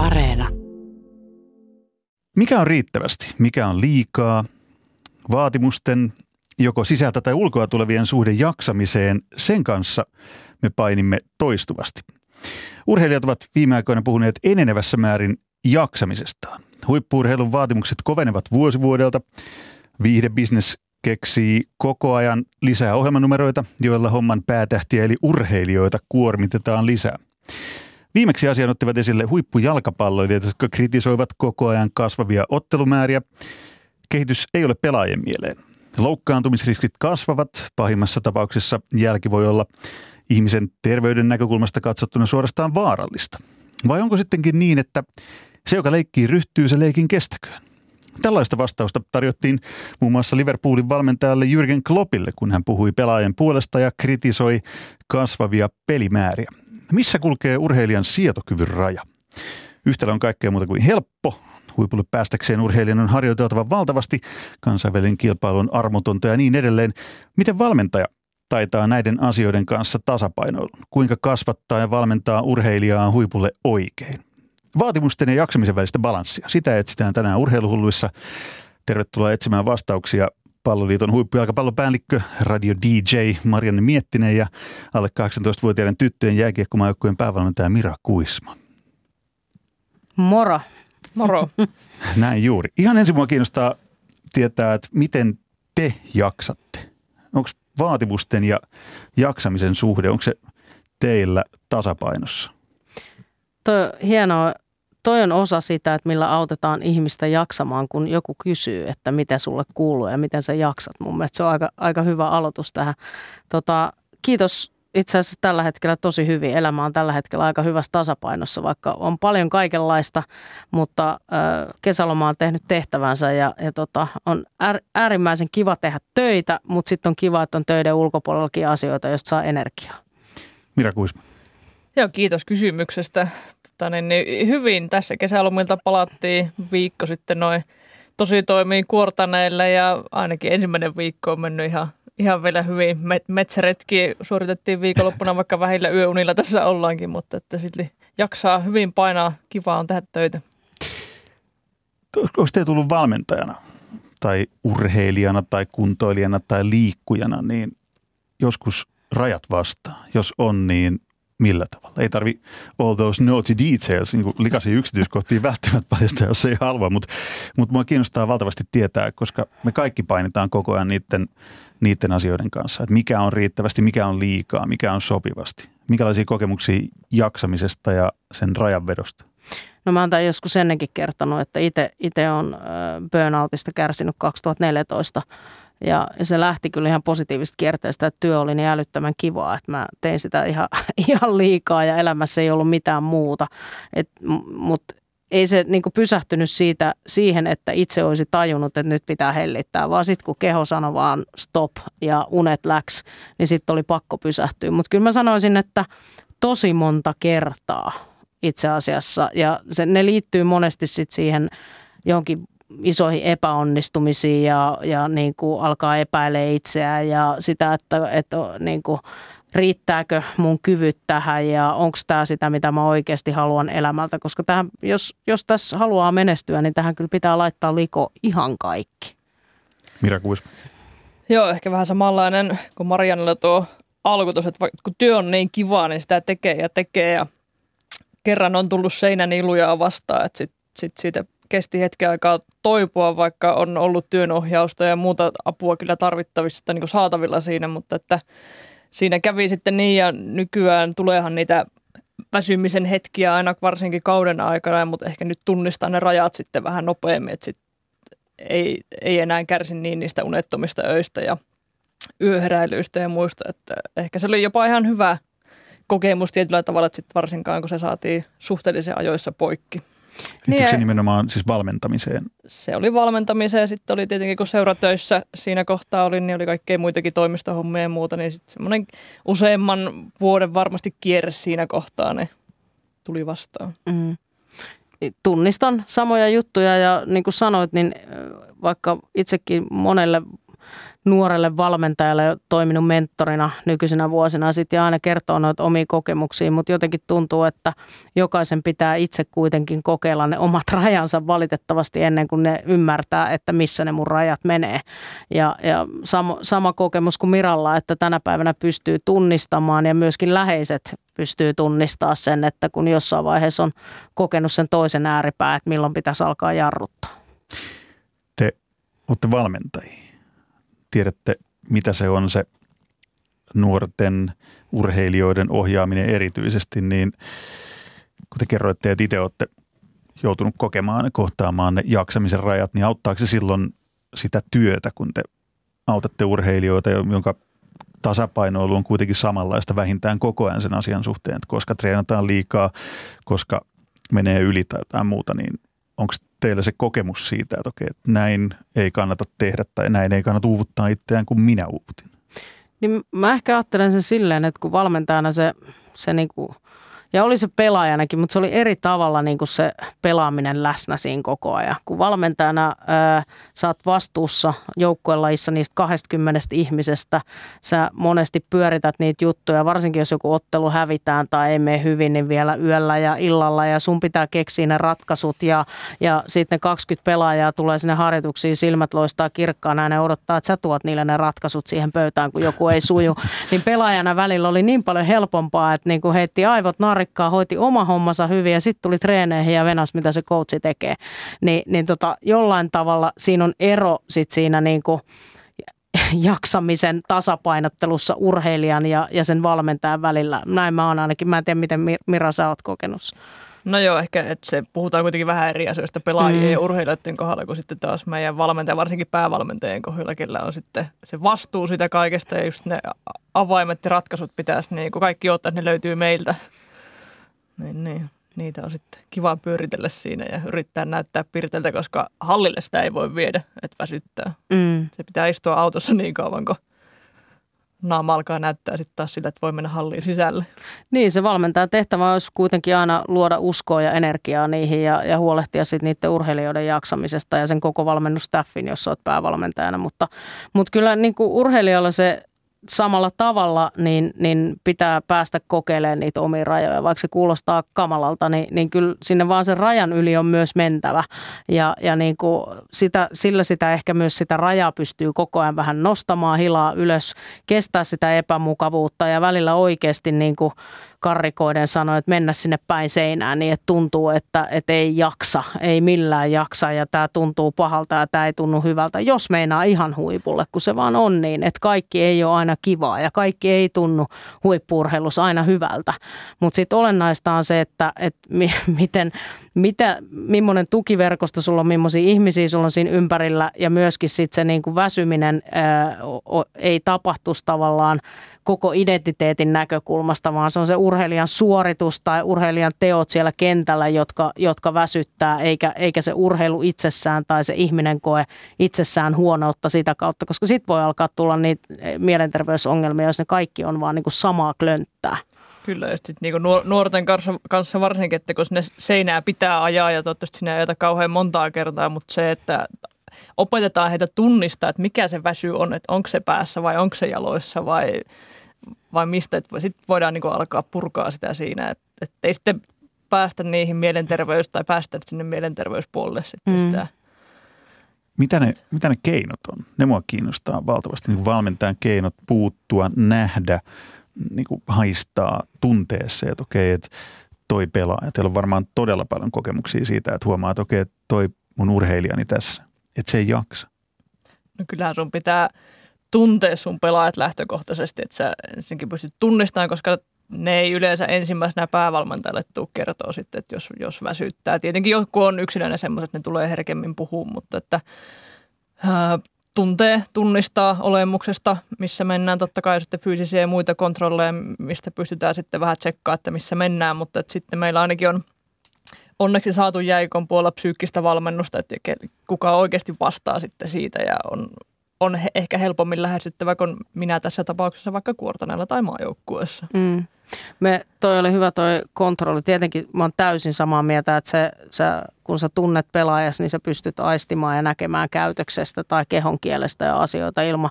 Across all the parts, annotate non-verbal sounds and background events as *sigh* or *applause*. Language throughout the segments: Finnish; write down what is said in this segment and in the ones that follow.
Areena. Mikä on riittävästi? Mikä on liikaa? Vaatimusten joko sisältä tai ulkoa tulevien suhde jaksamiseen, sen kanssa me painimme toistuvasti. Urheilijat ovat viime aikoina puhuneet enenevässä määrin jaksamisestaan. Huippuurheilun vaatimukset kovenevat vuosi vuodelta. Viihdebisnes keksii koko ajan lisää ohjelmanumeroita, joilla homman päätähtiä eli urheilijoita kuormitetaan lisää. Viimeksi asian ottivat esille huippujalkapalloilijat, jotka kritisoivat koko ajan kasvavia ottelumääriä. Kehitys ei ole pelaajien mieleen. Loukkaantumisriskit kasvavat. Pahimmassa tapauksessa jälki voi olla ihmisen terveyden näkökulmasta katsottuna suorastaan vaarallista. Vai onko sittenkin niin, että se, joka leikkii ryhtyy, se leikin kestäköön? Tällaista vastausta tarjottiin muun muassa Liverpoolin valmentajalle Jürgen Kloppille, kun hän puhui pelaajien puolesta ja kritisoi kasvavia pelimääriä. Missä kulkee urheilijan sietokyvyn raja? Yhtälö on kaikkea muuta kuin helppo. Huipulle päästäkseen urheilijan on harjoiteltava valtavasti, kansainvälinen kilpailu on armotonta ja niin edelleen. Miten valmentaja taitaa näiden asioiden kanssa tasapainoilla? Kuinka kasvattaa ja valmentaa urheilijaa huipulle oikein? Vaatimusten ja jaksamisen välistä balanssia. Sitä etsitään tänään urheiluhulluissa. Tervetuloa etsimään vastauksia Palloliiton huippujalkapallopäällikkö, radio DJ Marianne Miettinen ja alle 18-vuotiaiden tyttöjen jääkiekkomaajoukkueen päävalmentaja Mira Kuisma. Moro. Moro. *laughs* Näin juuri. Ihan ensin mua kiinnostaa tietää, että miten te jaksatte. Onko vaatimusten ja jaksamisen suhde, onko se teillä tasapainossa? Toi hienoa. Toi on osa sitä, että millä autetaan ihmistä jaksamaan, kun joku kysyy, että mitä sulle kuuluu ja miten sä jaksat. Mun mielestä se on aika, aika hyvä aloitus tähän. Tota, kiitos itse asiassa tällä hetkellä tosi hyvin. Elämä on tällä hetkellä aika hyvässä tasapainossa, vaikka on paljon kaikenlaista, mutta kesäloma on tehnyt tehtävänsä ja, ja tota, on äärimmäisen kiva tehdä töitä, mutta sitten on kiva, että on töiden ulkopuolellakin asioita, joista saa energiaa. Mira Kuisma. Joo, kiitos kysymyksestä. Tota, niin, niin, hyvin tässä kesälomilta palattiin viikko sitten noin tosi toimii kuortaneille ja ainakin ensimmäinen viikko on mennyt ihan, ihan vielä hyvin. Metsäretki suoritettiin viikonloppuna, vaikka vähillä yöunilla tässä ollaankin, mutta että sitten jaksaa hyvin painaa. Kiva on tehdä töitä. Onko te tullut valmentajana tai urheilijana tai kuntoilijana tai liikkujana, niin joskus rajat vastaan? Jos on, niin millä tavalla. Ei tarvi all those naughty details, niin likaisia yksityiskohtia välttämättä paljastaa, jos ei halua, mutta, mutta mua kiinnostaa valtavasti tietää, koska me kaikki painetaan koko ajan niiden, niiden asioiden kanssa, että mikä on riittävästi, mikä on liikaa, mikä on sopivasti. Minkälaisia kokemuksia jaksamisesta ja sen rajanvedosta? No mä oon joskus ennenkin kertonut, että itse on burnoutista kärsinyt 2014 ja se lähti kyllä ihan positiivista kierteestä, että työ oli niin älyttömän kivaa, että mä tein sitä ihan, *laughs* ihan liikaa ja elämässä ei ollut mitään muuta. Mutta ei se niin pysähtynyt siitä, siihen, että itse olisi tajunnut, että nyt pitää hellittää, vaan sitten kun keho sanoi vaan stop ja unet läks, niin sitten oli pakko pysähtyä. Mutta kyllä mä sanoisin, että tosi monta kertaa itse asiassa ja se, ne liittyy monesti sitten siihen johonkin isoihin epäonnistumisiin ja, ja niin kuin alkaa epäilee itseään ja sitä, että, että niin kuin, riittääkö mun kyvyt tähän ja onko tämä sitä, mitä mä oikeasti haluan elämältä. Koska tähän, jos, jos tässä haluaa menestyä, niin tähän kyllä pitää laittaa liko ihan kaikki. Mira Kuis. Joo, ehkä vähän samanlainen kuin Marianilla tuo alkutus, että kun työ on niin kivaa, niin sitä tekee ja tekee ja kerran on tullut seinän iluja vastaan, että sit, sit siitä kesti hetken aikaa toipua, vaikka on ollut työnohjausta ja muuta apua kyllä tarvittavissa niin saatavilla siinä, mutta että siinä kävi sitten niin ja nykyään tuleehan niitä väsymisen hetkiä aina varsinkin kauden aikana, mutta ehkä nyt tunnistaa ne rajat sitten vähän nopeammin, että sit ei, ei enää kärsi niin niistä unettomista öistä ja yöheräilyistä ja muista, että ehkä se oli jopa ihan hyvä kokemus tietyllä tavalla, että sit varsinkaan kun se saatiin suhteellisen ajoissa poikki. Liittyykö niin, se nimenomaan siis valmentamiseen? Se oli valmentamiseen. Sitten oli tietenkin, kun seuratöissä siinä kohtaa oli, niin oli kaikkea muitakin toimistohommia ja muuta. Niin sitten semmoinen useamman vuoden varmasti kierre siinä kohtaa ne tuli vastaan. Mm. Tunnistan samoja juttuja ja niin kuin sanoit, niin vaikka itsekin monelle nuorelle valmentajalle toiminut mentorina nykyisinä vuosina sitten aina kertoo noita omia kokemuksia, mutta jotenkin tuntuu, että jokaisen pitää itse kuitenkin kokeilla ne omat *laughs* rajansa valitettavasti ennen kuin ne ymmärtää, että missä ne mun rajat menee. Ja, ja sama, sama kokemus kuin Miralla, että tänä päivänä pystyy tunnistamaan ja myöskin läheiset pystyy tunnistaa sen, että kun jossain vaiheessa on kokenut sen toisen ääripää, että milloin pitäisi alkaa jarruttaa. Te olette valmentajia tiedätte, mitä se on se nuorten urheilijoiden ohjaaminen erityisesti, niin kun te kerroitte, että itse olette joutunut kokemaan, kohtaamaan ne jaksamisen rajat, niin auttaako se silloin sitä työtä, kun te autatte urheilijoita, jonka tasapainoilu on kuitenkin samanlaista vähintään koko ajan sen asian suhteen, että koska treenataan liikaa, koska menee yli tai jotain muuta, niin onko teillä se kokemus siitä, että okei, että näin ei kannata tehdä tai näin ei kannata uuvuttaa itseään kuin minä uuvutin? Niin mä ehkä ajattelen sen silleen, että kun valmentajana se, se niin kuin – ja oli se pelaajanakin, mutta se oli eri tavalla niin kuin se pelaaminen läsnä siinä koko ajan. Kun valmentajana ää, sä oot vastuussa joukkuelajissa niistä 20 ihmisestä, sä monesti pyörität niitä juttuja, varsinkin jos joku ottelu hävitään tai ei mene hyvin, niin vielä yöllä ja illalla ja sun pitää keksiä ne ratkaisut ja, ja sitten 20 pelaajaa tulee sinne harjoituksiin, silmät loistaa kirkkaana ja ne odottaa, että sä tuot niille ne ratkaisut siihen pöytään, kun joku ei suju. *laughs* Niin pelaajana välillä oli niin paljon helpompaa, että niin kuin heitti aivot nar narikkaa, hoiti oma hommansa hyvin ja sitten tuli treeneihin ja venas, mitä se coachi tekee. Ni, niin tota, jollain tavalla siinä on ero sit siinä niin kuin *laughs* jaksamisen tasapainottelussa urheilijan ja, ja sen valmentajan välillä. Näin mä oon ainakin. Mä en tiedä, miten Mira sä oot kokenut. No joo, ehkä että se puhutaan kuitenkin vähän eri asioista pelaajien mm. ja urheilijoiden kohdalla kuin sitten taas meidän valmentajan, varsinkin päävalmentajien kohdalla, kellä on sitten se vastuu sitä kaikesta ja just ne avaimet ja ratkaisut pitäisi, niin kuin kaikki ottaa, että ne löytyy meiltä niin, niin. Niitä on sitten kiva pyöritellä siinä ja yrittää näyttää pirteiltä, koska hallille sitä ei voi viedä, että väsyttää. Mm. Se pitää istua autossa niin kauan, kun naama alkaa näyttää sitten taas sitä, että voi mennä halliin sisälle. Niin, se valmentajan tehtävä olisi kuitenkin aina luoda uskoa ja energiaa niihin ja, ja huolehtia sitten niiden urheilijoiden jaksamisesta ja sen koko valmennustaffin, jos olet päävalmentajana. Mutta, mutta kyllä niin kuin urheilijalla se samalla tavalla niin, niin pitää päästä kokeilemaan niitä omia rajoja. Vaikka se kuulostaa kamalalta, niin, niin kyllä sinne vaan sen rajan yli on myös mentävä. Ja, ja niin kuin sitä, sillä sitä ehkä myös sitä rajaa pystyy koko ajan vähän nostamaan hilaa ylös, kestää sitä epämukavuutta ja välillä oikeasti niin kuin karrikoiden sanoi, että mennä sinne päin seinään niin, että tuntuu, että, että ei jaksa, ei millään jaksa ja tämä tuntuu pahalta ja tämä ei tunnu hyvältä, jos meinaa ihan huipulle, kun se vaan on niin, että kaikki ei ole aina kivaa ja kaikki ei tunnu huippurheilussa aina hyvältä. Mutta sitten olennaista on se, että, että mi, *laughs* miten, mitä, millainen tukiverkosto sulla on, millaisia ihmisiä sulla on siinä ympärillä ja myöskin sitten se niin kuin väsyminen ää, ei tapahtuisi tavallaan koko identiteetin näkökulmasta, vaan se on se urheilijan suoritus tai urheilijan teot siellä kentällä, jotka, jotka väsyttää, eikä, eikä se urheilu itsessään tai se ihminen koe itsessään huonoutta sitä kautta, koska sitten voi alkaa tulla niitä mielenterveysongelmia, jos ne kaikki on vaan niin kuin samaa klönttää. Kyllä, ja sitten niinku nuorten kanssa, kanssa varsinkin, että kun sinne seinää pitää ajaa ja toivottavasti sinne ajata kauhean montaa kertaa, mutta se, että opetetaan heitä tunnistaa, että mikä se väsy on, että onko se päässä vai onko se jaloissa vai, vai mistä. Sitten voidaan niinku alkaa purkaa sitä siinä, että, että ei sitten päästä niihin mielenterveys- tai päästä sinne mielenterveyspuolelle sitten mm. sitä. Mitä ne, mitä ne keinot on? Ne mua kiinnostaa valtavasti. Niin valmentajan keinot puuttua, nähdä, niin kuin haistaa tunteessa, että okei, että toi pelaa. Ja teillä on varmaan todella paljon kokemuksia siitä, että huomaa, että okei, toi mun urheilijani tässä, että se ei jaksa. No kyllähän sun pitää tuntea sun pelaajat lähtökohtaisesti, että sä ensinnäkin pystyt tunnistamaan, koska ne ei yleensä ensimmäisenä päävalmentajalle tule kertoa sitten, että jos, jos väsyttää. Tietenkin joku on yksilöinen semmoiset, ne tulee herkemmin puhumaan, mutta että ää, tuntee, tunnistaa olemuksesta, missä mennään. Totta kai sitten fyysisiä ja muita kontrolleja, mistä pystytään sitten vähän tsekkaamaan, että missä mennään, mutta että sitten meillä ainakin on onneksi saatu jäikon puolella psyykkistä valmennusta, että kuka oikeasti vastaa sitten siitä ja on on he, ehkä helpommin lähestyttävä kuin minä tässä tapauksessa vaikka kuortaneella tai maajoukkueessa. Mm. Me, toi oli hyvä toi kontrolli. Tietenkin mä oon täysin samaa mieltä, että se, se, kun sä tunnet pelaajas, niin sä pystyt aistimaan ja näkemään käytöksestä tai kehon kielestä ja asioita ilman,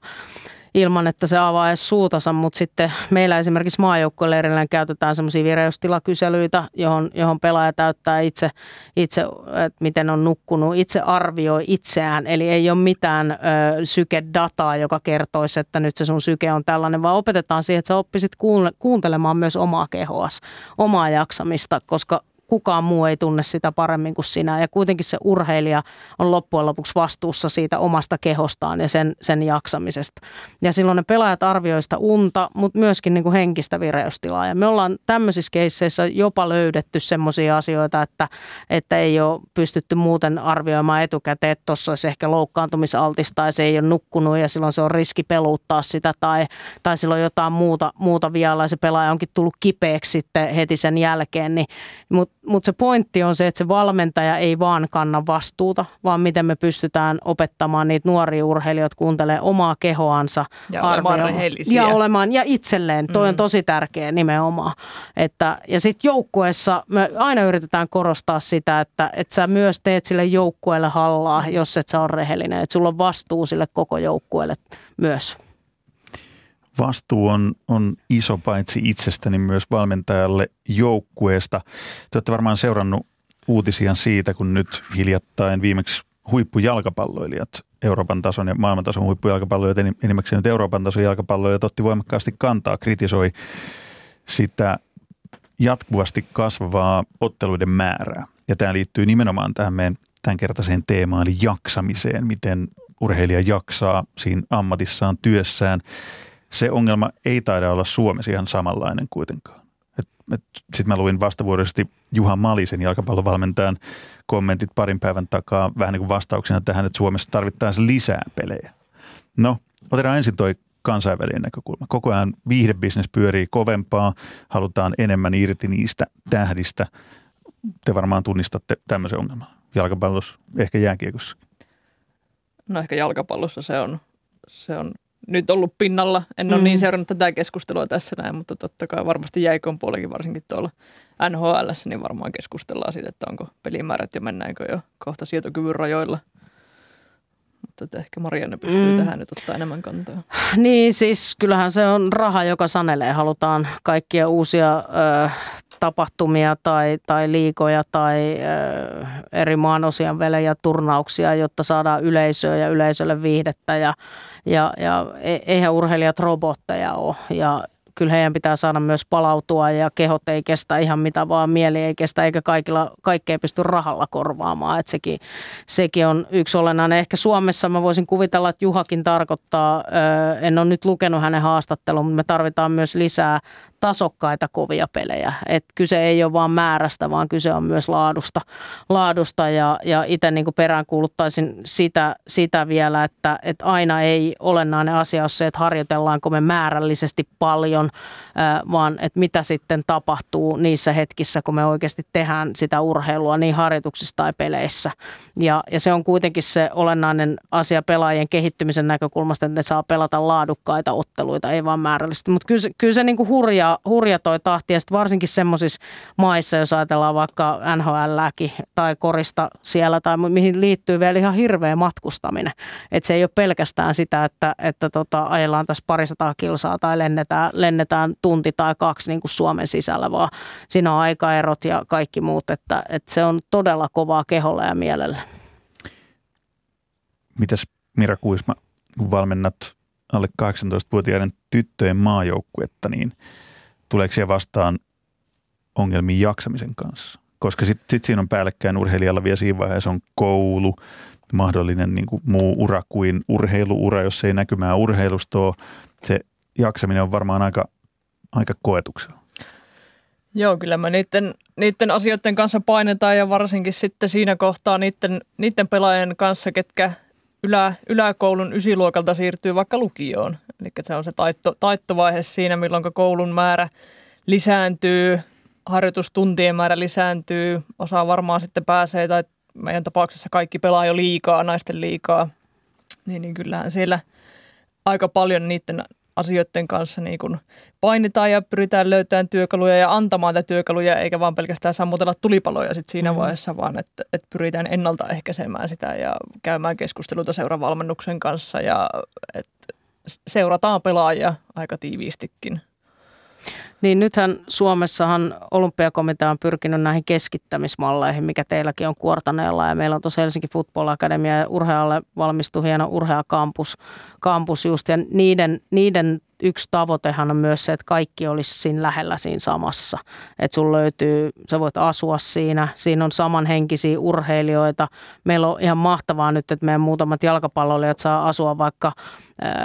ilman, että se avaa edes suutansa, mutta sitten meillä esimerkiksi maajoukkueleirillä käytetään semmoisia vireystilakyselyitä, johon, johon pelaaja täyttää itse, itse että miten on nukkunut, itse arvioi itseään, eli ei ole mitään ö, sykedataa, joka kertoisi, että nyt se sun syke on tällainen, vaan opetetaan siihen, että sä oppisit kuuntelemaan myös omaa kehoas, omaa jaksamista, koska kukaan muu ei tunne sitä paremmin kuin sinä. Ja kuitenkin se urheilija on loppujen lopuksi vastuussa siitä omasta kehostaan ja sen, sen jaksamisesta. Ja silloin ne pelaajat arvioista unta, mutta myöskin niin kuin henkistä vireystilaa. Ja me ollaan tämmöisissä keisseissä jopa löydetty semmoisia asioita, että, että ei ole pystytty muuten arvioimaan etukäteen, että tuossa olisi ehkä loukkaantumisaltista tai se ei ole nukkunut ja silloin se on riski peluuttaa sitä tai, tai silloin jotain muuta, muuta vielä ja se pelaaja onkin tullut kipeäksi sitten heti sen jälkeen. Niin, mutta mutta se pointti on se, että se valmentaja ei vaan kanna vastuuta, vaan miten me pystytään opettamaan niitä nuoria urheilijoita kuuntelemaan omaa kehoansa. Ja olemaan rehellisiä. Ja, olemaan, ja itselleen. Toi mm. on tosi tärkeä nimenomaan. Että, ja sitten joukkueessa me aina yritetään korostaa sitä, että, että sä myös teet sille joukkueelle hallaa, jos et sä ole rehellinen. Että sulla on vastuu sille koko joukkueelle myös vastuu on, on iso paitsi itsestäni myös valmentajalle joukkueesta. Te olette varmaan seurannut uutisia siitä, kun nyt hiljattain viimeksi huippujalkapalloilijat, Euroopan tason ja maailmantason huippujalkapalloilijat, enimmäkseen nyt Euroopan tason jalkapalloilijat otti voimakkaasti kantaa, kritisoi sitä jatkuvasti kasvavaa otteluiden määrää. Ja tämä liittyy nimenomaan tähän meidän tämänkertaiseen teemaan, eli jaksamiseen, miten urheilija jaksaa siinä ammatissaan, työssään se ongelma ei taida olla Suomessa ihan samanlainen kuitenkaan. Sitten mä luin vastavuoroisesti Juha Malisen jalkapallovalmentajan kommentit parin päivän takaa vähän niin kuin vastauksena tähän, että Suomessa tarvittaisiin lisää pelejä. No, otetaan ensin toi kansainvälinen näkökulma. Koko ajan viihdebisnes pyörii kovempaa, halutaan enemmän irti niistä tähdistä. Te varmaan tunnistatte tämmöisen ongelman. Jalkapallossa, ehkä jääkiekossa. No ehkä jalkapallossa se on, se on nyt ollut pinnalla. En ole niin mm. niin seurannut tätä keskustelua tässä näin, mutta totta kai varmasti jäikon puolekin varsinkin tuolla NHL, niin varmaan keskustellaan siitä, että onko pelimäärät jo mennäänkö jo kohta sietokyvyn rajoilla. Mutta että ehkä Marianne pystyy mm. tähän nyt ottaa enemmän kantaa. Niin siis kyllähän se on raha, joka sanelee. Halutaan kaikkia uusia ö, tapahtumia tai, tai liikoja tai ö, eri maanosien velejä turnauksia, jotta saadaan yleisöä ja yleisölle viihdettä ja, ja, ja e, eihän urheilijat robotteja ole ja kyllä heidän pitää saada myös palautua ja kehot ei kestä ihan mitä vaan, mieli ei kestä eikä kaikilla, kaikkea pysty rahalla korvaamaan. Että sekin, sekin on yksi olennainen. Ehkä Suomessa mä voisin kuvitella, että Juhakin tarkoittaa, en ole nyt lukenut hänen haastattelun, mutta me tarvitaan myös lisää tasokkaita kovia pelejä. Et kyse ei ole vain määrästä, vaan kyse on myös laadusta, laadusta ja, ja itse niin peräänkuuluttaisin sitä, sitä vielä, että, että aina ei olennainen asia ole se, että harjoitellaanko me määrällisesti paljon, vaan että mitä sitten tapahtuu niissä hetkissä, kun me oikeasti tehdään sitä urheilua niin harjoituksissa tai peleissä. Ja, ja se on kuitenkin se olennainen asia pelaajien kehittymisen näkökulmasta, että ne saa pelata laadukkaita otteluita, ei vaan määrällisesti. Mutta kyllä, kyllä se niin kuin hurjaa hurja, toi tahti ja varsinkin semmoisissa maissa, jos ajatellaan vaikka NHL tai korista siellä tai mihin liittyy vielä ihan hirveä matkustaminen. Että se ei ole pelkästään sitä, että, että tota, ajellaan tässä parisataa kilsaa tai lennetään, lennetään tunti tai kaksi niin kuin Suomen sisällä, vaan siinä on aikaerot ja kaikki muut, että, että se on todella kovaa keholla ja mielellä. Mitäs Mira Kuisma, kun valmennat alle 18-vuotiaiden tyttöjen maajoukkuetta, niin – tuleeko siellä vastaan ongelmia jaksamisen kanssa? Koska sitten sit siinä on päällekkäin urheilijalla vielä siinä vaiheessa on koulu, mahdollinen niin kuin muu ura kuin urheiluura, jos ei näkymää urheilustoa. Se jaksaminen on varmaan aika, aika koetuksella. Joo, kyllä me niiden, niiden asioiden kanssa painetaan ja varsinkin sitten siinä kohtaa niiden, niiden pelaajien kanssa, ketkä ylä, yläkoulun ysiluokalta siirtyy vaikka lukioon. Eli se on se taitto, taittovaihe siinä, milloin koulun määrä lisääntyy, harjoitustuntien määrä lisääntyy, osa varmaan sitten pääsee, tai meidän tapauksessa kaikki pelaa jo liikaa, naisten liikaa, niin, niin kyllähän siellä, aika paljon niiden asioiden kanssa niin kuin painitaan ja pyritään löytämään työkaluja ja antamaan tätä työkaluja, eikä vaan pelkästään sammutella tulipaloja sit siinä mm. vaiheessa, vaan että, että pyritään ennaltaehkäisemään sitä ja käymään keskusteluita seuravalmennuksen kanssa ja että seurataan pelaajia aika tiiviistikin. Niin nythän Suomessahan olympiakomitea on pyrkinyt näihin keskittämismalleihin, mikä teilläkin on kuortaneella. Ja meillä on tuossa Helsinki Football Academy ja urhealle valmistui hieno urheakampus kampus just. Ja niiden, niiden yksi tavoitehan on myös se, että kaikki olisi siinä lähellä siinä samassa. Että sun löytyy, sä voit asua siinä, siinä on samanhenkisiä urheilijoita. Meillä on ihan mahtavaa nyt, että meidän muutamat jalkapalloilijat saa asua vaikka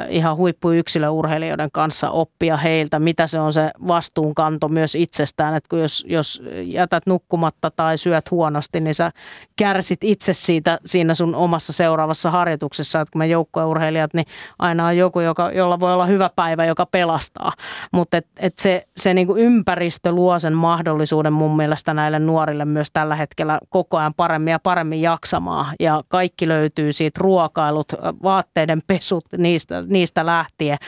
ihan huippuyksilöurheilijoiden kanssa, oppia heiltä, mitä se on se vastuunkanto myös itsestään. Että jos, jos jätät nukkumatta tai syöt huonosti, niin sä kärsit itse siitä siinä sun omassa seuraavassa harjoituksessa. Että kun me joukkueurheilijat, niin aina on joku, joka, jolla voi olla hyvä päivä päivä, joka pelastaa. Mutta et, et se, se niinku ympäristö luo sen mahdollisuuden mun mielestä näille nuorille myös tällä hetkellä koko ajan paremmin ja paremmin jaksamaan. Ja kaikki löytyy siitä ruokailut, vaatteiden pesut niistä, niistä lähtien.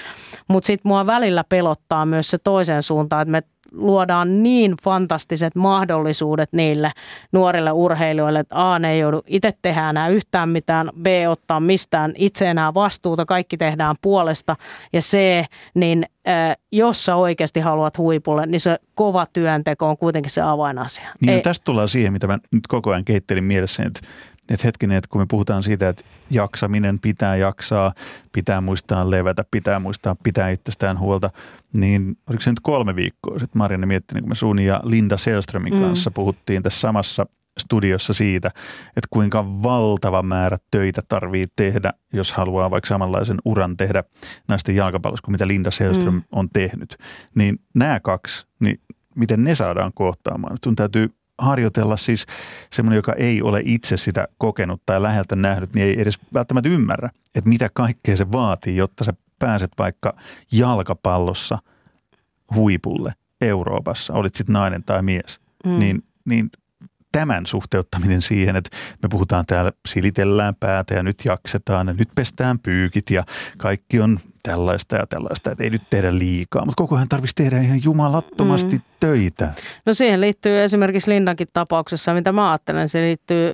Mutta sitten mua välillä pelottaa myös se toisen suuntaan, että me luodaan niin fantastiset mahdollisuudet niille nuorille urheilijoille, että A, ne ei joudu itse tehdä enää yhtään mitään, B, ottaa mistään itse enää vastuuta, kaikki tehdään puolesta ja C, niin äh, jos sä oikeasti haluat huipulle, niin se kova työnteko on kuitenkin se avainasia. Niin ei, tästä tullaan siihen, mitä mä nyt koko ajan kehittelin mielessä, että että hetkinen, että kun me puhutaan siitä, että jaksaminen pitää jaksaa, pitää muistaa levätä, pitää muistaa pitää itsestään huolta, niin oliko se nyt kolme viikkoa sitten Marianne mietti, niin kun me Suuni ja Linda Selströmin mm. kanssa puhuttiin tässä samassa studiossa siitä, että kuinka valtava määrä töitä tarvii tehdä, jos haluaa vaikka samanlaisen uran tehdä naisten jalkapallossa kuin mitä Linda Selström mm. on tehnyt. Niin nämä kaksi, niin miten ne saadaan kohtaamaan? Sun täytyy harjoitella siis semmoinen, joka ei ole itse sitä kokenut tai läheltä nähnyt, niin ei edes välttämättä ymmärrä, että mitä kaikkea se vaatii, jotta sä pääset vaikka jalkapallossa huipulle Euroopassa, olit sitten nainen tai mies, mm. niin, niin tämän suhteuttaminen siihen, että me puhutaan täällä, silitellään päätä ja nyt jaksetaan ja nyt pestään pyykit ja kaikki on tällaista ja tällaista, että ei nyt tehdä liikaa, mutta koko ajan tarvitsisi tehdä ihan jumalattomasti mm. töitä. No siihen liittyy esimerkiksi Lindankin tapauksessa, mitä mä ajattelen, se liittyy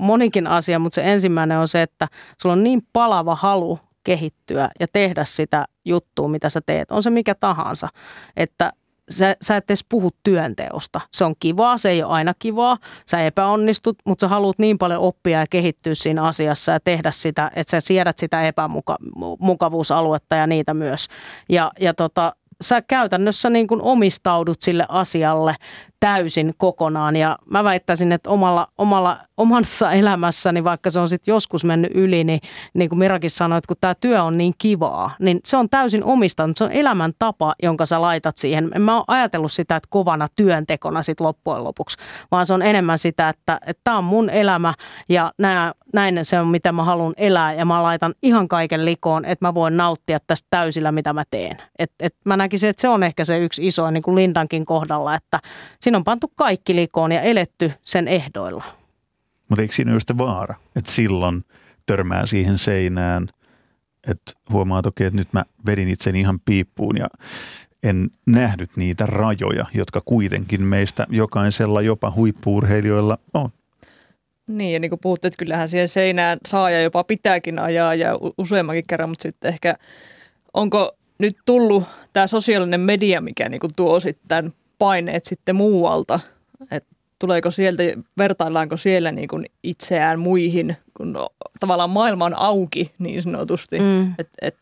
monikin asia, mutta se ensimmäinen on se, että sulla on niin palava halu kehittyä ja tehdä sitä juttua, mitä sä teet. On se mikä tahansa, että sä, sä et edes puhu työnteosta. Se on kivaa, se ei ole aina kivaa. Sä epäonnistut, mutta sä haluat niin paljon oppia ja kehittyä siinä asiassa ja tehdä sitä, että sä siedät sitä epämukavuusaluetta ja niitä myös. Ja, ja tota, sä käytännössä niin kuin omistaudut sille asialle täysin kokonaan. Ja mä väittäisin, että omalla, omalla, omassa elämässäni, vaikka se on sitten joskus mennyt yli, niin, niin kuin Mirakin sanoi, että kun tämä työ on niin kivaa, niin se on täysin omistanut. Se on elämäntapa, jonka sä laitat siihen. En mä ole ajatellut sitä, että kovana työntekona sitten loppujen lopuksi, vaan se on enemmän sitä, että tämä on mun elämä ja nää, näin se on, mitä mä haluan elää ja mä laitan ihan kaiken likoon, että mä voin nauttia tästä täysillä, mitä mä teen. Et, et mä näkisin, että se on ehkä se yksi iso, niin kuin Lindankin kohdalla, että Siinä on pantu kaikki likoon ja eletty sen ehdoilla. Mutta eikö siinä ole sitten vaara, että silloin törmää siihen seinään, että huomaa toki, että nyt mä vedin itseni ihan piippuun ja en nähnyt niitä rajoja, jotka kuitenkin meistä jokaisella, jopa huippuurheilijoilla on. Niin, ja niin kuin puhuttiin, että kyllähän siihen seinään saa ja jopa pitääkin ajaa ja useammankin kerran, mutta sitten ehkä onko nyt tullut tämä sosiaalinen media, mikä niin kuin tuo sitten paineet sitten muualta, että tuleeko sieltä, vertaillaanko siellä niin kuin itseään muihin, kun tavallaan maailma on auki niin sanotusti, mm. että et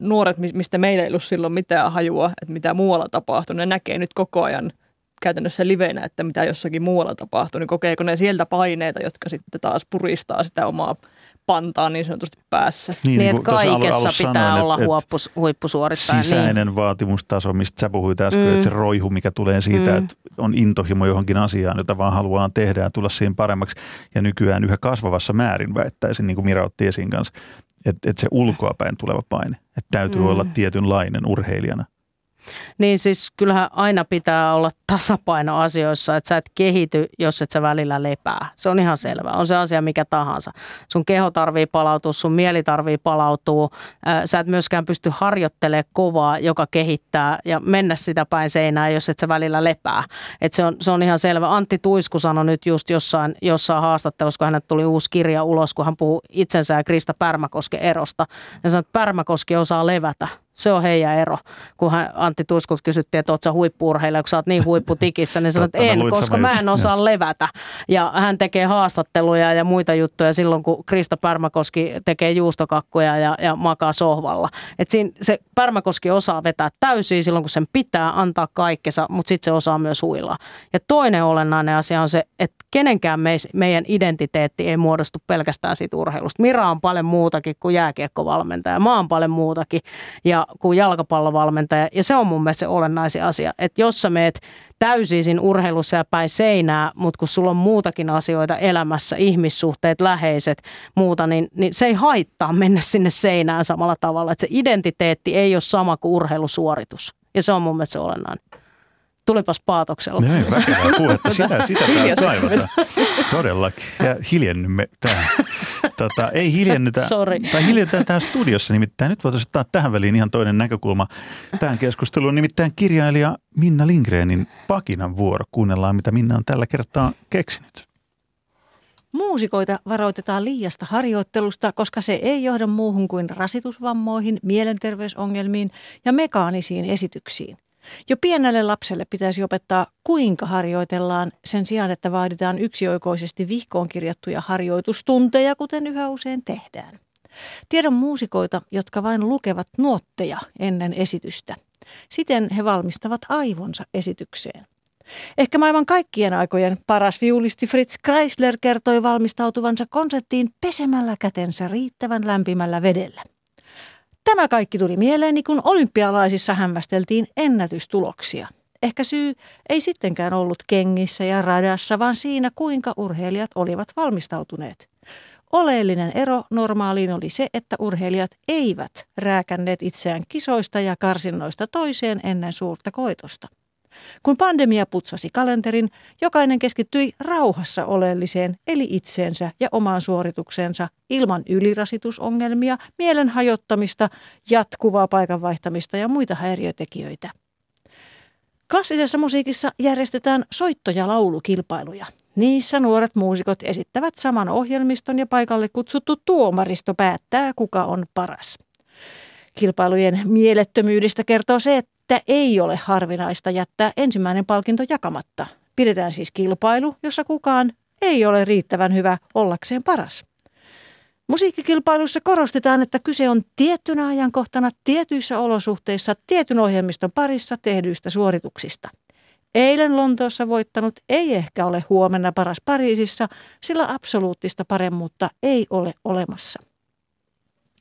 nuoret, mistä meillä ei ollut silloin mitään hajua, että mitä muualla tapahtuu, ne näkee nyt koko ajan käytännössä livenä, että mitä jossakin muualla tapahtuu, niin kokeeko ne sieltä paineita, jotka sitten taas puristaa sitä omaa pantaa niin sanotusti päässä. Niin, niin että kaikessa pitää sanoin, olla huippus, huippusuorittaja. Sisäinen niin. vaatimustaso, mistä sä puhuit äsken, mm. että se roihu, mikä tulee siitä, mm. että on intohimo johonkin asiaan, jota vaan haluaa tehdä ja tulla siihen paremmaksi. Ja nykyään yhä kasvavassa määrin väittäisin, niin kuin Mira otti esiin kanssa, että, että se ulkoapäin tuleva paine, että täytyy mm. olla tietynlainen urheilijana. Niin siis kyllähän aina pitää olla tasapaino asioissa, että sä et kehity, jos et sä välillä lepää. Se on ihan selvä. On se asia mikä tahansa. Sun keho tarvii palautua, sun mieli tarvii palautua. Sä et myöskään pysty harjoittelemaan kovaa, joka kehittää ja mennä sitä päin seinään, jos et sä välillä lepää. Et se, on, se on ihan selvä. Antti Tuisku sanoi nyt just jossain, jossain haastattelussa, kun hänet tuli uusi kirja ulos, kun hän puhuu itsensä ja Krista Pärmäkosken erosta. Ja sanoi, että Pärmäkoski osaa levätä. Se on heidän ero. Kun hän, Antti Tuskut kysyttiin, että ootko huippuurheilija, kun sä oot niin *laughs* huipputikissä, niin sanoit, että en, koska mä en osaa ja. levätä. Ja hän tekee haastatteluja ja muita juttuja silloin, kun Krista Pärmäkoski tekee juustokakkuja ja, ja makaa sohvalla. Et siinä, se Pärmäkoski osaa vetää täysin silloin, kun sen pitää antaa kaikkensa, mutta sitten se osaa myös huilla. Ja toinen olennainen asia on se, että kenenkään meidän identiteetti ei muodostu pelkästään siitä urheilusta. Mira on paljon muutakin kuin jääkiekkovalmentaja. Mä oon paljon muutakin. Ja kuin jalkapallovalmentaja. Ja se on mun mielestä se olennaisin asia, että jos sä meet täysin urheilussa ja päin seinää, mutta kun sulla on muutakin asioita elämässä, ihmissuhteet, läheiset, muuta, niin, niin se ei haittaa mennä sinne seinään samalla tavalla. Että se identiteetti ei ole sama kuin urheilusuoritus. Ja se on mun mielestä se olennainen tulipas paatoksella. Näin, väkevää puhetta. Sitä, sitä kaivataan. Todellakin. Ja hiljennymme tähän. Tota, ei hiljennytä. *laughs* Sorry. Tai hiljennetään tähän studiossa nimittäin. Nyt voitaisiin ottaa tähän väliin ihan toinen näkökulma tähän keskusteluun. Nimittäin kirjailija Minna Lindgrenin Pakinan vuoro. Kuunnellaan, mitä Minna on tällä kertaa keksinyt. Muusikoita varoitetaan liiasta harjoittelusta, koska se ei johda muuhun kuin rasitusvammoihin, mielenterveysongelmiin ja mekaanisiin esityksiin. Jo pienelle lapselle pitäisi opettaa, kuinka harjoitellaan sen sijaan, että vaaditaan yksioikoisesti vihkoon kirjattuja harjoitustunteja, kuten yhä usein tehdään. Tiedon muusikoita, jotka vain lukevat nuotteja ennen esitystä. Siten he valmistavat aivonsa esitykseen. Ehkä maailman kaikkien aikojen paras viulisti Fritz Kreisler kertoi valmistautuvansa konserttiin pesemällä kätensä riittävän lämpimällä vedellä. Tämä kaikki tuli mieleeni, kun olympialaisissa hämmästeltiin ennätystuloksia. Ehkä syy ei sittenkään ollut kengissä ja radassa, vaan siinä, kuinka urheilijat olivat valmistautuneet. Oleellinen ero normaaliin oli se, että urheilijat eivät rääkänneet itseään kisoista ja karsinnoista toiseen ennen suurta koitosta. Kun pandemia putsasi kalenterin, jokainen keskittyi rauhassa oleelliseen, eli itseensä ja omaan suorituksensa ilman ylirasitusongelmia, mielen hajottamista, jatkuvaa paikan vaihtamista ja muita häiriötekijöitä. Klassisessa musiikissa järjestetään soitto- ja laulukilpailuja. Niissä nuoret muusikot esittävät saman ohjelmiston ja paikalle kutsuttu tuomaristo päättää, kuka on paras. Kilpailujen mielettömyydestä kertoo se, että että ei ole harvinaista jättää ensimmäinen palkinto jakamatta. Pidetään siis kilpailu, jossa kukaan ei ole riittävän hyvä ollakseen paras. Musiikkikilpailussa korostetaan, että kyse on tiettynä ajankohtana tietyissä olosuhteissa tietyn ohjelmiston parissa tehdyistä suorituksista. Eilen Lontoossa voittanut ei ehkä ole huomenna paras Pariisissa, sillä absoluuttista paremmuutta ei ole olemassa.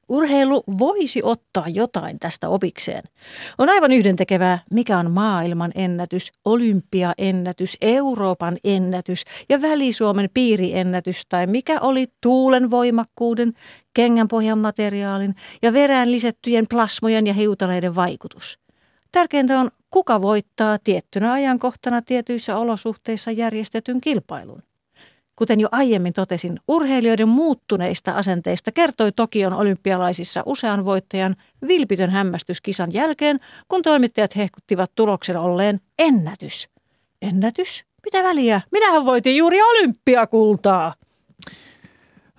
Urheilu voisi ottaa jotain tästä opikseen. On aivan yhdentekevää, mikä on maailman ennätys, olympiaennätys, Euroopan ennätys ja Väli-Suomen piiriennätys tai mikä oli tuulen voimakkuuden, kengänpohjan materiaalin ja verään lisättyjen plasmojen ja hiutaleiden vaikutus. Tärkeintä on, kuka voittaa tiettynä ajankohtana tietyissä olosuhteissa järjestetyn kilpailun. Kuten jo aiemmin totesin, urheilijoiden muuttuneista asenteista kertoi Tokion olympialaisissa usean voittajan vilpitön hämmästys kisan jälkeen, kun toimittajat hehkuttivat tuloksen olleen ennätys. Ennätys? Mitä väliä? Minähän voitin juuri olympiakultaa.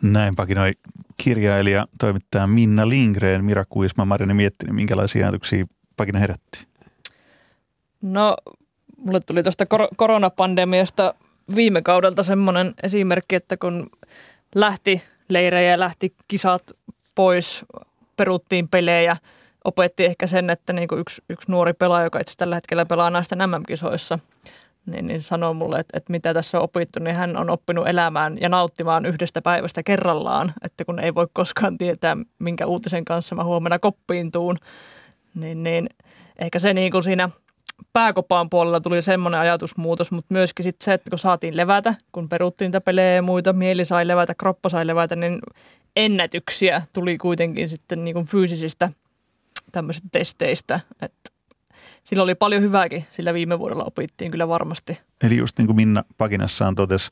Näin pakinoi kirjailija, toimittaja Minna Lindgren, Mira Kuisma, Marjani Miettinen. Minkälaisia ajatuksia pakina herätti? No, mulle tuli tuosta kor- koronapandemiasta viime kaudelta semmoinen esimerkki, että kun lähti leirejä, lähti kisat pois, peruttiin pelejä, opetti ehkä sen, että niin kuin yksi, yksi nuori pelaaja, joka itse tällä hetkellä pelaa naisten MM-kisoissa, niin, niin sanoi mulle, että, että mitä tässä on opittu, niin hän on oppinut elämään ja nauttimaan yhdestä päivästä kerrallaan, että kun ei voi koskaan tietää, minkä uutisen kanssa mä huomenna koppiin tuun, niin, niin ehkä se niin kuin siinä – pääkopaan puolella tuli semmoinen ajatusmuutos, mutta myöskin sit se, että kun saatiin levätä, kun peruttiin niitä pelejä ja muita, mieli sai levätä, kroppa sai levätä, niin ennätyksiä tuli kuitenkin sitten niin kuin fyysisistä tämmöisistä testeistä. Että sillä oli paljon hyvääkin, sillä viime vuodella opittiin kyllä varmasti. Eli just niin kuin Minna Pakinassaan totesi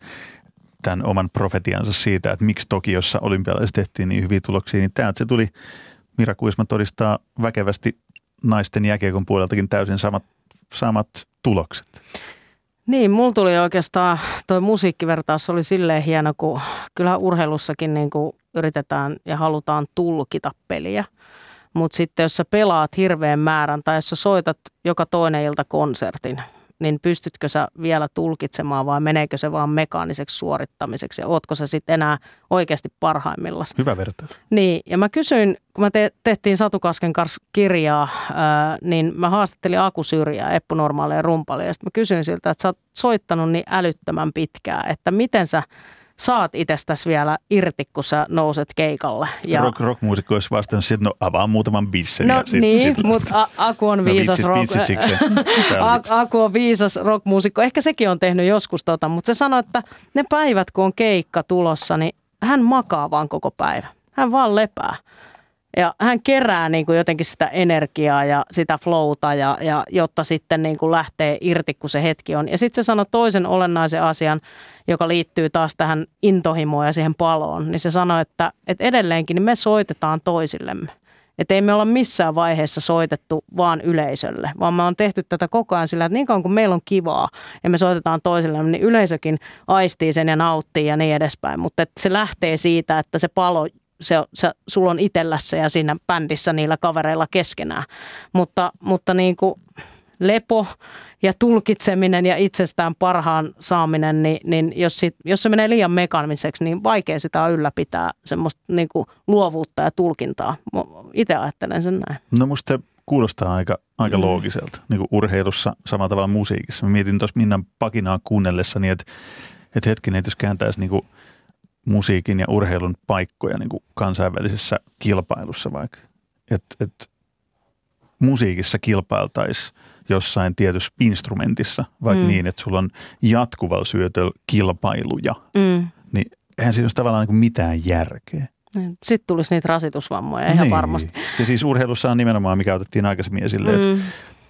tämän oman profetiansa siitä, että miksi Tokiossa olympialaiset tehtiin niin hyviä tuloksia, niin täältä se tuli, Mira Kuisma todistaa väkevästi naisten jääkiekon puoleltakin täysin samat, samat tulokset. Niin, mulla tuli oikeastaan, toi musiikkivertaus oli silleen hieno, kun kyllä urheilussakin niin kuin yritetään ja halutaan tulkita peliä. Mutta sitten jos sä pelaat hirveän määrän tai jos sä soitat joka toinen ilta konsertin, niin pystytkö sä vielä tulkitsemaan vai meneekö se vaan mekaaniseksi suorittamiseksi ja ootko sä sitten enää oikeasti parhaimmillaan? Hyvä vertaus. Niin, ja mä kysyin, kun mä te- tehtiin Satukasken kanssa kirjaa, ää, niin mä haastattelin Aku Syrjää, Eppu Normaalia ja Rumpalia, ja sitten mä kysyin siltä, että sä oot soittanut niin älyttömän pitkään, että miten sä saat itsestäsi vielä irti, kun sä nouset keikalle. Ja... Rock, rockmuusikko olisi vastannut että no avaa muutaman bissen. No sit, niin, sit mutta Aku on no viisas no, rock. *laughs* Aku on viisas rockmuusikko. Ehkä sekin on tehnyt joskus tota, mutta se sanoi, että ne päivät, kun on keikka tulossa, niin hän makaa vaan koko päivä. Hän vaan lepää. Ja hän kerää niin kuin jotenkin sitä energiaa ja sitä flowta, ja, ja jotta sitten niin kuin lähtee irti, kun se hetki on. Ja sitten se sanoi toisen olennaisen asian, joka liittyy taas tähän intohimoon ja siihen paloon. Niin se sanoi, että, että edelleenkin niin me soitetaan toisillemme. Että ei me olla missään vaiheessa soitettu vaan yleisölle, vaan me on tehty tätä koko ajan sillä, että niin kauan kuin meillä on kivaa ja me soitetaan toisillemme, niin yleisökin aistii sen ja nauttii ja niin edespäin. Mutta se lähtee siitä, että se palo se, se, sulla on itsellässä ja siinä bändissä niillä kavereilla keskenään. Mutta, mutta niin kuin lepo ja tulkitseminen ja itsestään parhaan saaminen, niin, niin jos, sit, jos se menee liian mekaaniseksi, niin vaikea sitä on ylläpitää semmoista niin kuin luovuutta ja tulkintaa. Itse ajattelen sen näin. No musta se kuulostaa aika, aika mm. loogiselta, niin kuin urheilussa samalla tavalla musiikissa. Mä mietin tuossa Minnan pakinaa kuunnellessani, että, että hetkinen, että jos kääntäisi niin kuin – musiikin ja urheilun paikkoja niin kuin kansainvälisessä kilpailussa vaikka. Että et musiikissa kilpailtaisiin jossain tietyssä instrumentissa, vaikka mm. niin, että sulla on jatkuvalla syötöllä kilpailuja, mm. niin eihän siinä ole tavallaan niin mitään järkeä. Niin, Sitten tulisi niitä rasitusvammoja ihan niin. varmasti. Ja siis urheilussa on nimenomaan, mikä otettiin aikaisemmin esille, mm. että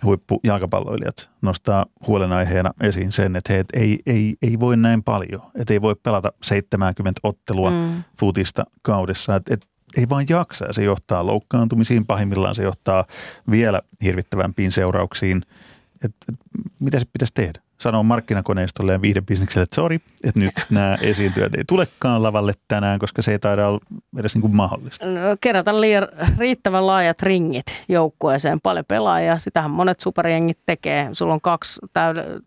huippujalkapalloilijat nostaa huolenaiheena esiin sen, että he ei, ei, ei voi näin paljon, että ei voi pelata 70 ottelua mm. futista kaudessa, että, että ei vaan jaksa ja se johtaa loukkaantumisiin, pahimmillaan se johtaa vielä hirvittävämpiin seurauksiin. että että mitä se pitäisi tehdä? Sanoa markkinakoneistolle ja viihdebisnekselle, että sori, että nyt *laughs* nämä esiintyjät ei tulekaan lavalle tänään, koska se ei taida olla edes niin kuin mahdollista. No, kerätä liian, riittävän laajat ringit joukkueeseen, paljon pelaajia. Sitähän monet superjengit tekee. Sulla on kaksi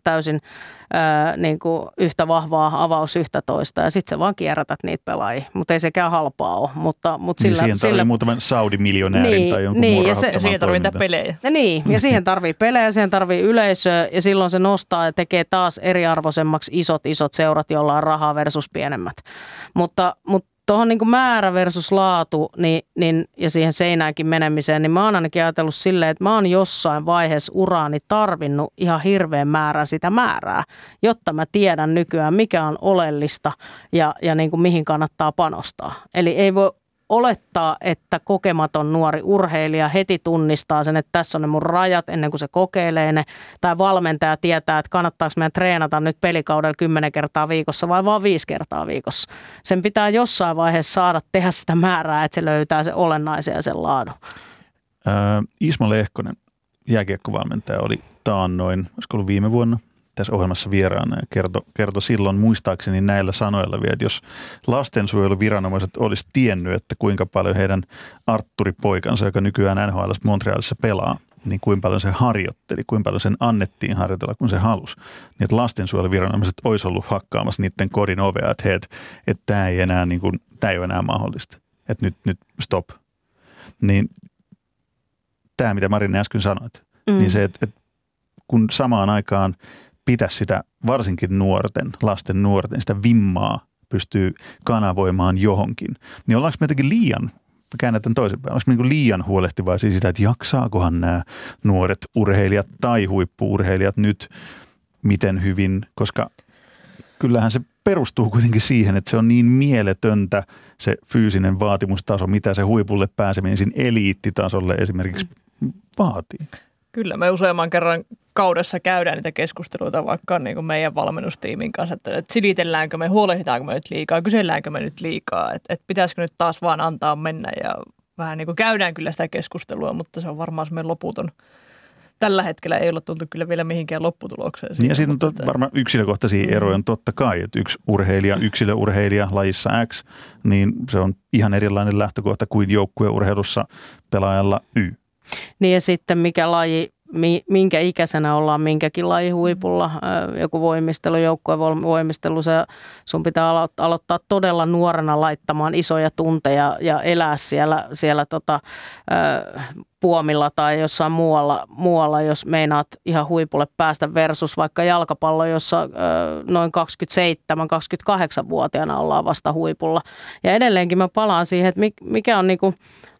täysin ää, niin kuin yhtä vahvaa avaus yhtä toista ja sitten sä vaan kierrätät niitä pelaajia. Mutta ei sekään halpaa ole. Mutta, mutta sillä, niin siihen tarvii sillä... muutaman Saudi-miljonäärin niin, tai jonkun niin, muun ja se, siihen tarvii pelejä. Ja niin, ja siihen tarvii pelejä, siihen tarvii yleisöä ja silloin se nostaa ja tekee taas eriarvoisemmaksi isot isot seurat, joilla on rahaa versus pienemmät. Mutta, mutta tuohon niin määrä versus laatu niin, niin, ja siihen seinäänkin menemiseen, niin mä oon ainakin ajatellut silleen, että mä oon jossain vaiheessa uraani tarvinnut ihan hirveän määrän sitä määrää, jotta mä tiedän nykyään, mikä on oleellista ja, ja niin kuin mihin kannattaa panostaa. Eli ei voi olettaa, että kokematon nuori urheilija heti tunnistaa sen, että tässä on ne mun rajat ennen kuin se kokeilee ne, tai valmentaja tietää, että kannattaako meidän treenata nyt pelikaudella kymmenen kertaa viikossa vai vain viisi kertaa viikossa. Sen pitää jossain vaiheessa saada tehdä sitä määrää, että se löytää se olennaisen ja sen laadun. Ismo Lehkonen, jääkiekkovalmentaja, oli taannoin, olisiko ollut viime vuonna, tässä ohjelmassa vieraana ja kertoi kerto silloin muistaakseni näillä sanoilla vielä, että jos lastensuojeluviranomaiset olisi tiennyt, että kuinka paljon heidän Arturi-poikansa, joka nykyään NHL Montrealissa pelaa, niin kuinka paljon se harjoitteli, kuinka paljon sen annettiin harjoitella, kun se halusi. Niin että lastensuojeluviranomaiset olisi ollut hakkaamassa niiden kodin ovea, että, hei, että, että tämä ei enää, niin kuin, tämä ei ole enää mahdollista. Että nyt, nyt stop. Niin tämä, mitä Marin äsken sanoit, mm. niin se, että, että kun samaan aikaan pitäisi sitä varsinkin nuorten, lasten nuorten, sitä vimmaa pystyy kanavoimaan johonkin. Niin ollaanko me jotenkin liian käännetään toisinpäin. Onko niin liian huolehtivaisia sitä, että jaksaakohan nämä nuoret urheilijat tai huippuurheilijat nyt miten hyvin, koska kyllähän se perustuu kuitenkin siihen, että se on niin mieletöntä se fyysinen vaatimustaso, mitä se huipulle pääseminen siinä eliittitasolle esimerkiksi vaatii. Kyllä me useamman kerran kaudessa käydään niitä keskusteluita vaikka niin kuin meidän valmennustiimin kanssa, että, että silitelläänkö me, huolehditaanko me nyt liikaa, kyselläänkö me nyt liikaa, että, että pitäisikö nyt taas vaan antaa mennä ja vähän niin kuin käydään kyllä sitä keskustelua, mutta se on varmaan semmoinen loputon. Tällä hetkellä ei ole tuntu kyllä vielä mihinkään lopputulokseen. Siitä, ja siinä on to, varmaan yksilökohtaisia mm. eroja on totta kai, että yksi urheilija, yksilöurheilija lajissa X, niin se on ihan erilainen lähtökohta kuin joukkueurheilussa pelaajalla Y. Niin ja sitten mikä laji minkä ikäisenä ollaan minkäkin lajin huipulla. Joku voimistelu, joukkueen voimistelu, se, sun pitää aloittaa todella nuorena laittamaan isoja tunteja ja elää siellä, siellä tota, puomilla tai jossain muualla, muualla, jos meinaat ihan huipulle päästä versus vaikka jalkapallo, jossa noin 27-28-vuotiaana ollaan vasta huipulla. Ja edelleenkin mä palaan siihen, että mikä on niinku,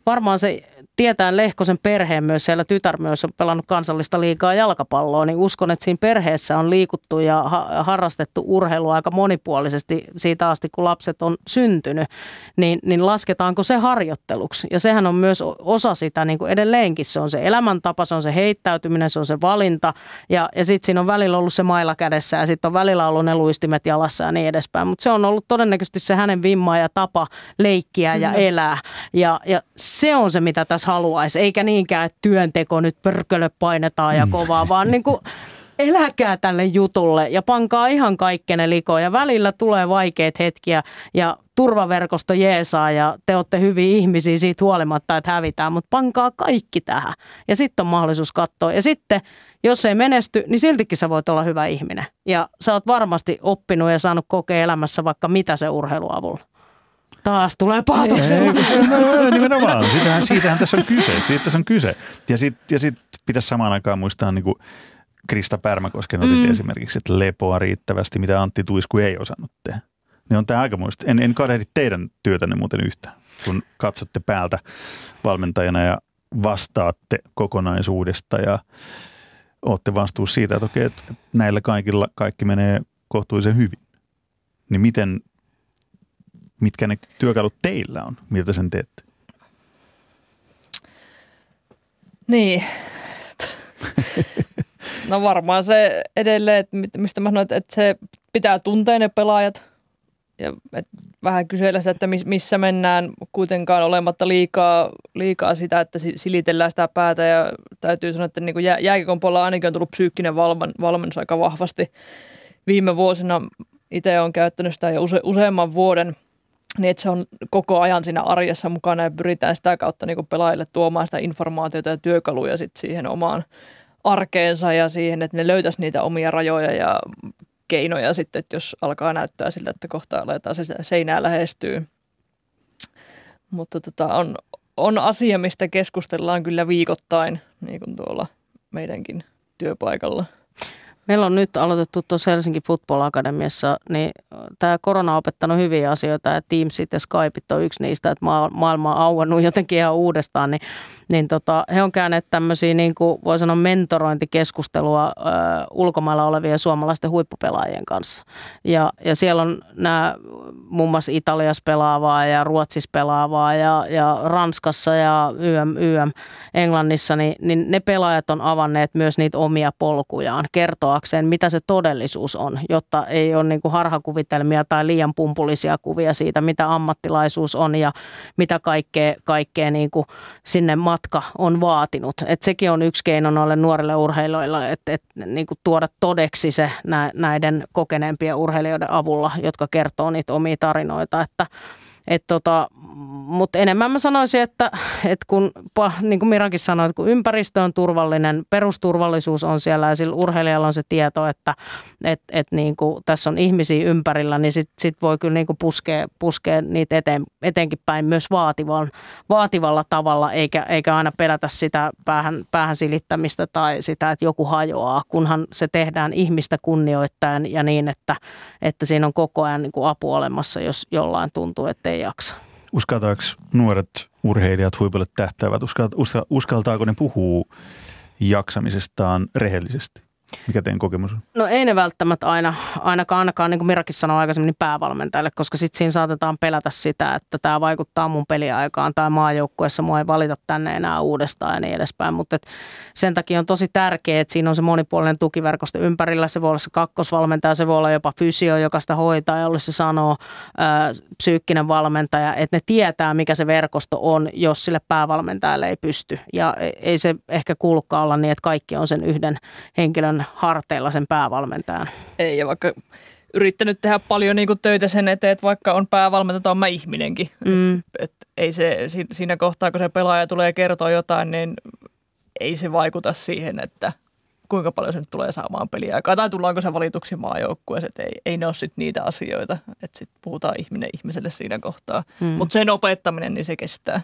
varmaan se tietää Lehkosen perheen myös, siellä. Tytär myös on pelannut kansallista liikaa jalkapalloa, niin uskon, että siinä perheessä on liikuttu ja ha- harrastettu urheilua aika monipuolisesti siitä asti, kun lapset on syntynyt, niin, niin lasketaanko se harjoitteluksi? Ja sehän on myös osa sitä niin kuin edelleenkin, se on se elämäntapa, se on se heittäytyminen, se on se valinta. Ja, ja sitten siinä on välillä ollut se mailla kädessä ja sitten on välillä ollut ne luistimet jalassa ja niin edespäin, mutta se on ollut todennäköisesti se hänen vimma ja tapa leikkiä ja elää. Ja, ja se on se, mitä tässä haluaisi, eikä niinkään, että työnteko nyt pörkölö painetaan ja mm. kovaa, vaan niin kuin eläkää tälle jutulle ja pankaa ihan kaikkene likoon. Ja välillä tulee vaikeat hetkiä ja turvaverkosto jeesaa ja te olette hyviä ihmisiä siitä huolimatta, että hävitään, mutta pankaa kaikki tähän. Ja sitten on mahdollisuus katsoa. Ja sitten, jos ei menesty, niin siltikin sä voit olla hyvä ihminen. Ja sä oot varmasti oppinut ja saanut kokea elämässä vaikka mitä se urheiluavulla. Taas tulee paatoksella. Ei, se, no, nimenomaan. Siitähän, siitähän tässä on kyse. Siitä tässä on kyse. Ja sitten ja sit pitäisi samaan aikaan muistaa niin kuin Krista Pärmäkosken otit mm. esimerkiksi, että lepoa riittävästi, mitä Antti Tuisku ei osannut tehdä. Niin on tämä aika muista. En, en kadehdi teidän työtänne muuten yhtään, kun katsotte päältä valmentajana ja vastaatte kokonaisuudesta ja olette vastuussa siitä, että okei, että näillä kaikilla kaikki menee kohtuullisen hyvin. Niin miten mitkä ne työkalut teillä on, miltä sen teette? Niin. *laughs* no varmaan se edelleen, että mistä mä sanoin, että se pitää tuntea ne pelaajat ja et vähän kysellä sitä, että missä mennään kuitenkaan olematta liikaa, liikaa sitä, että silitellään sitä päätä ja täytyy sanoa, että niin jääkikon puolella ainakin on tullut psyykkinen valmennus aika vahvasti. Viime vuosina itse olen käyttänyt sitä jo use, useamman vuoden – niin että se on koko ajan siinä arjessa mukana ja pyritään sitä kautta niin kuin pelaajille tuomaan sitä informaatiota ja työkaluja sit siihen omaan arkeensa ja siihen, että ne löytäisi niitä omia rajoja ja keinoja sitten, että jos alkaa näyttää siltä, että kohta aletaan se seinää lähestyy. Mutta tota, on, on asia, mistä keskustellaan kyllä viikoittain, niin kuin tuolla meidänkin työpaikalla. Meillä on nyt aloitettu tuossa Helsinki Football Akademiassa, niin tämä korona on opettanut hyviä asioita ja Teamsit ja Skypeit on yksi niistä, että maailma on auennut jotenkin ihan uudestaan, niin, niin tota, he on käyneet tämmöisiä niin kuin voi sanoa mentorointikeskustelua ö, ulkomailla olevien suomalaisten huippupelaajien kanssa. Ja, ja siellä on nämä muun muassa Italiassa pelaavaa ja Ruotsissa pelaavaa ja, ja Ranskassa ja YM, YM Englannissa, niin, niin ne pelaajat on avanneet myös niitä omia polkujaan, kertoakseen mitä se todellisuus on, jotta ei ole niin kuin harhakuvitelmia tai liian pumpulisia kuvia siitä, mitä ammattilaisuus on ja mitä kaikkea, kaikkea niin kuin sinne matka on vaatinut. Et sekin on yksi keino noille nuorille urheilijoille, että et, niin tuoda todeksi se näiden kokeneempien urheilijoiden avulla, jotka kertoo niitä omia tarinoita, että et tota, mutta enemmän mä sanoisin, että, että kun, niin kuin Mirakin sanoi, että kun ympäristö on turvallinen, perusturvallisuus on siellä ja sillä urheilijalla on se tieto, että et, et niin kuin tässä on ihmisiä ympärillä, niin sitten sit voi kyllä niin kuin puskea, puskea niitä eteen, etenkin päin myös vaativan, vaativalla tavalla, eikä, eikä aina pelätä sitä päähän, päähän silittämistä tai sitä, että joku hajoaa, kunhan se tehdään ihmistä kunnioittaen ja niin, että, että siinä on koko ajan niin kuin apu olemassa, jos jollain tuntuu, että jaksa. Uskaltaako nuoret urheilijat huipulle tähtäävät, uskaltaako ne puhua jaksamisestaan rehellisesti? Mikä teidän kokemus on? No ei ne välttämättä aina, ainakaan, ainakaan niin kuin Mirakin sanoi aikaisemmin, niin päävalmentajalle, koska sitten siinä saatetaan pelätä sitä, että tämä vaikuttaa mun peliaikaan tai maajoukkueessa mua ei valita tänne enää uudestaan ja niin edespäin. Mutta sen takia on tosi tärkeää, että siinä on se monipuolinen tukiverkosto ympärillä. Se voi olla se kakkosvalmentaja, se voi olla jopa fysio, joka sitä hoitaa, jolle se sanoo ää, psyykkinen valmentaja, että ne tietää, mikä se verkosto on, jos sille päävalmentajalle ei pysty. Ja ei se ehkä kuulukaan olla niin, että kaikki on sen yhden henkilön harteilla sen päävalmentajan. Ei, ja vaikka yrittänyt tehdä paljon niin kuin töitä sen eteen, että vaikka on päävalmentaja, on mä ihminenkin. Mm. Et, et, ei se, siinä kohtaa, kun se pelaaja tulee kertoa jotain, niin ei se vaikuta siihen, että kuinka paljon se nyt tulee saamaan peliaikaa. Tai tullaanko se valituksi maajoukkueeseen, että ei, ei ne ole sit niitä asioita. Että sitten puhutaan ihminen ihmiselle siinä kohtaa. Mm. Mutta sen opettaminen, niin se kestää.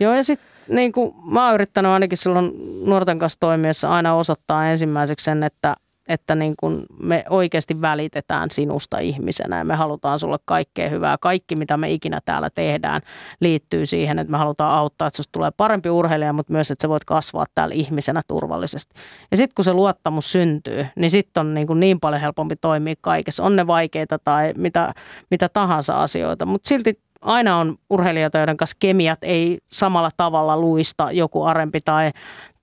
Joo, ja sitten niin kuin mä oon yrittänyt ainakin silloin nuorten kanssa toimiessa aina osoittaa ensimmäiseksi sen, että että niin kun me oikeasti välitetään sinusta ihmisenä ja me halutaan sulle kaikkea hyvää. Kaikki, mitä me ikinä täällä tehdään, liittyy siihen, että me halutaan auttaa, että susta tulee parempi urheilija, mutta myös, että sä voit kasvaa täällä ihmisenä turvallisesti. Ja sitten kun se luottamus syntyy, niin sitten on niin, kuin niin paljon helpompi toimia kaikessa. On ne vaikeita tai mitä, mitä tahansa asioita, mutta silti aina on urheilijoita, joiden kanssa kemiat ei samalla tavalla luista, joku arempi tai,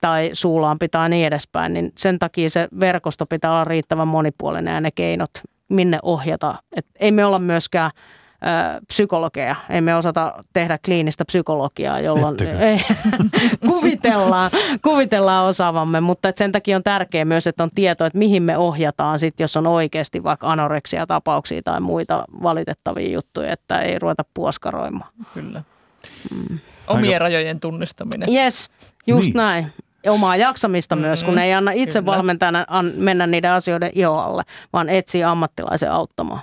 tai suulaampi tai niin edespäin, niin sen takia se verkosto pitää olla riittävän monipuolinen ja ne keinot, minne ohjata. Et ei me olla myöskään psykologeja. Ei me osata tehdä kliinistä psykologiaa, jolloin ei, *laughs* kuvitellaan, kuvitellaan osaavamme, mutta et sen takia on tärkeää myös, että on tieto, että mihin me ohjataan sit, jos on oikeasti vaikka anoreksia tapauksia tai muita valitettavia juttuja, että ei ruveta puoskaroimaan. Kyllä. Mm. Omien Aika... rajojen tunnistaminen. Yes, just niin. näin omaa jaksamista mm-hmm. myös, kun ei anna itse Kyllä. valmentajana mennä niiden asioiden ihoalle, vaan etsii ammattilaisen auttamaan.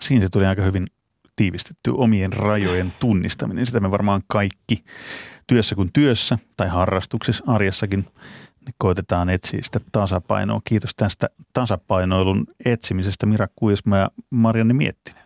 Siinä se tuli aika hyvin tiivistetty omien rajojen tunnistaminen. Sitä me varmaan kaikki työssä kuin työssä tai harrastuksessa arjessakin koitetaan etsiä sitä tasapainoa. Kiitos tästä tasapainoilun etsimisestä Mira Kuisma ja Marianne Miettinen.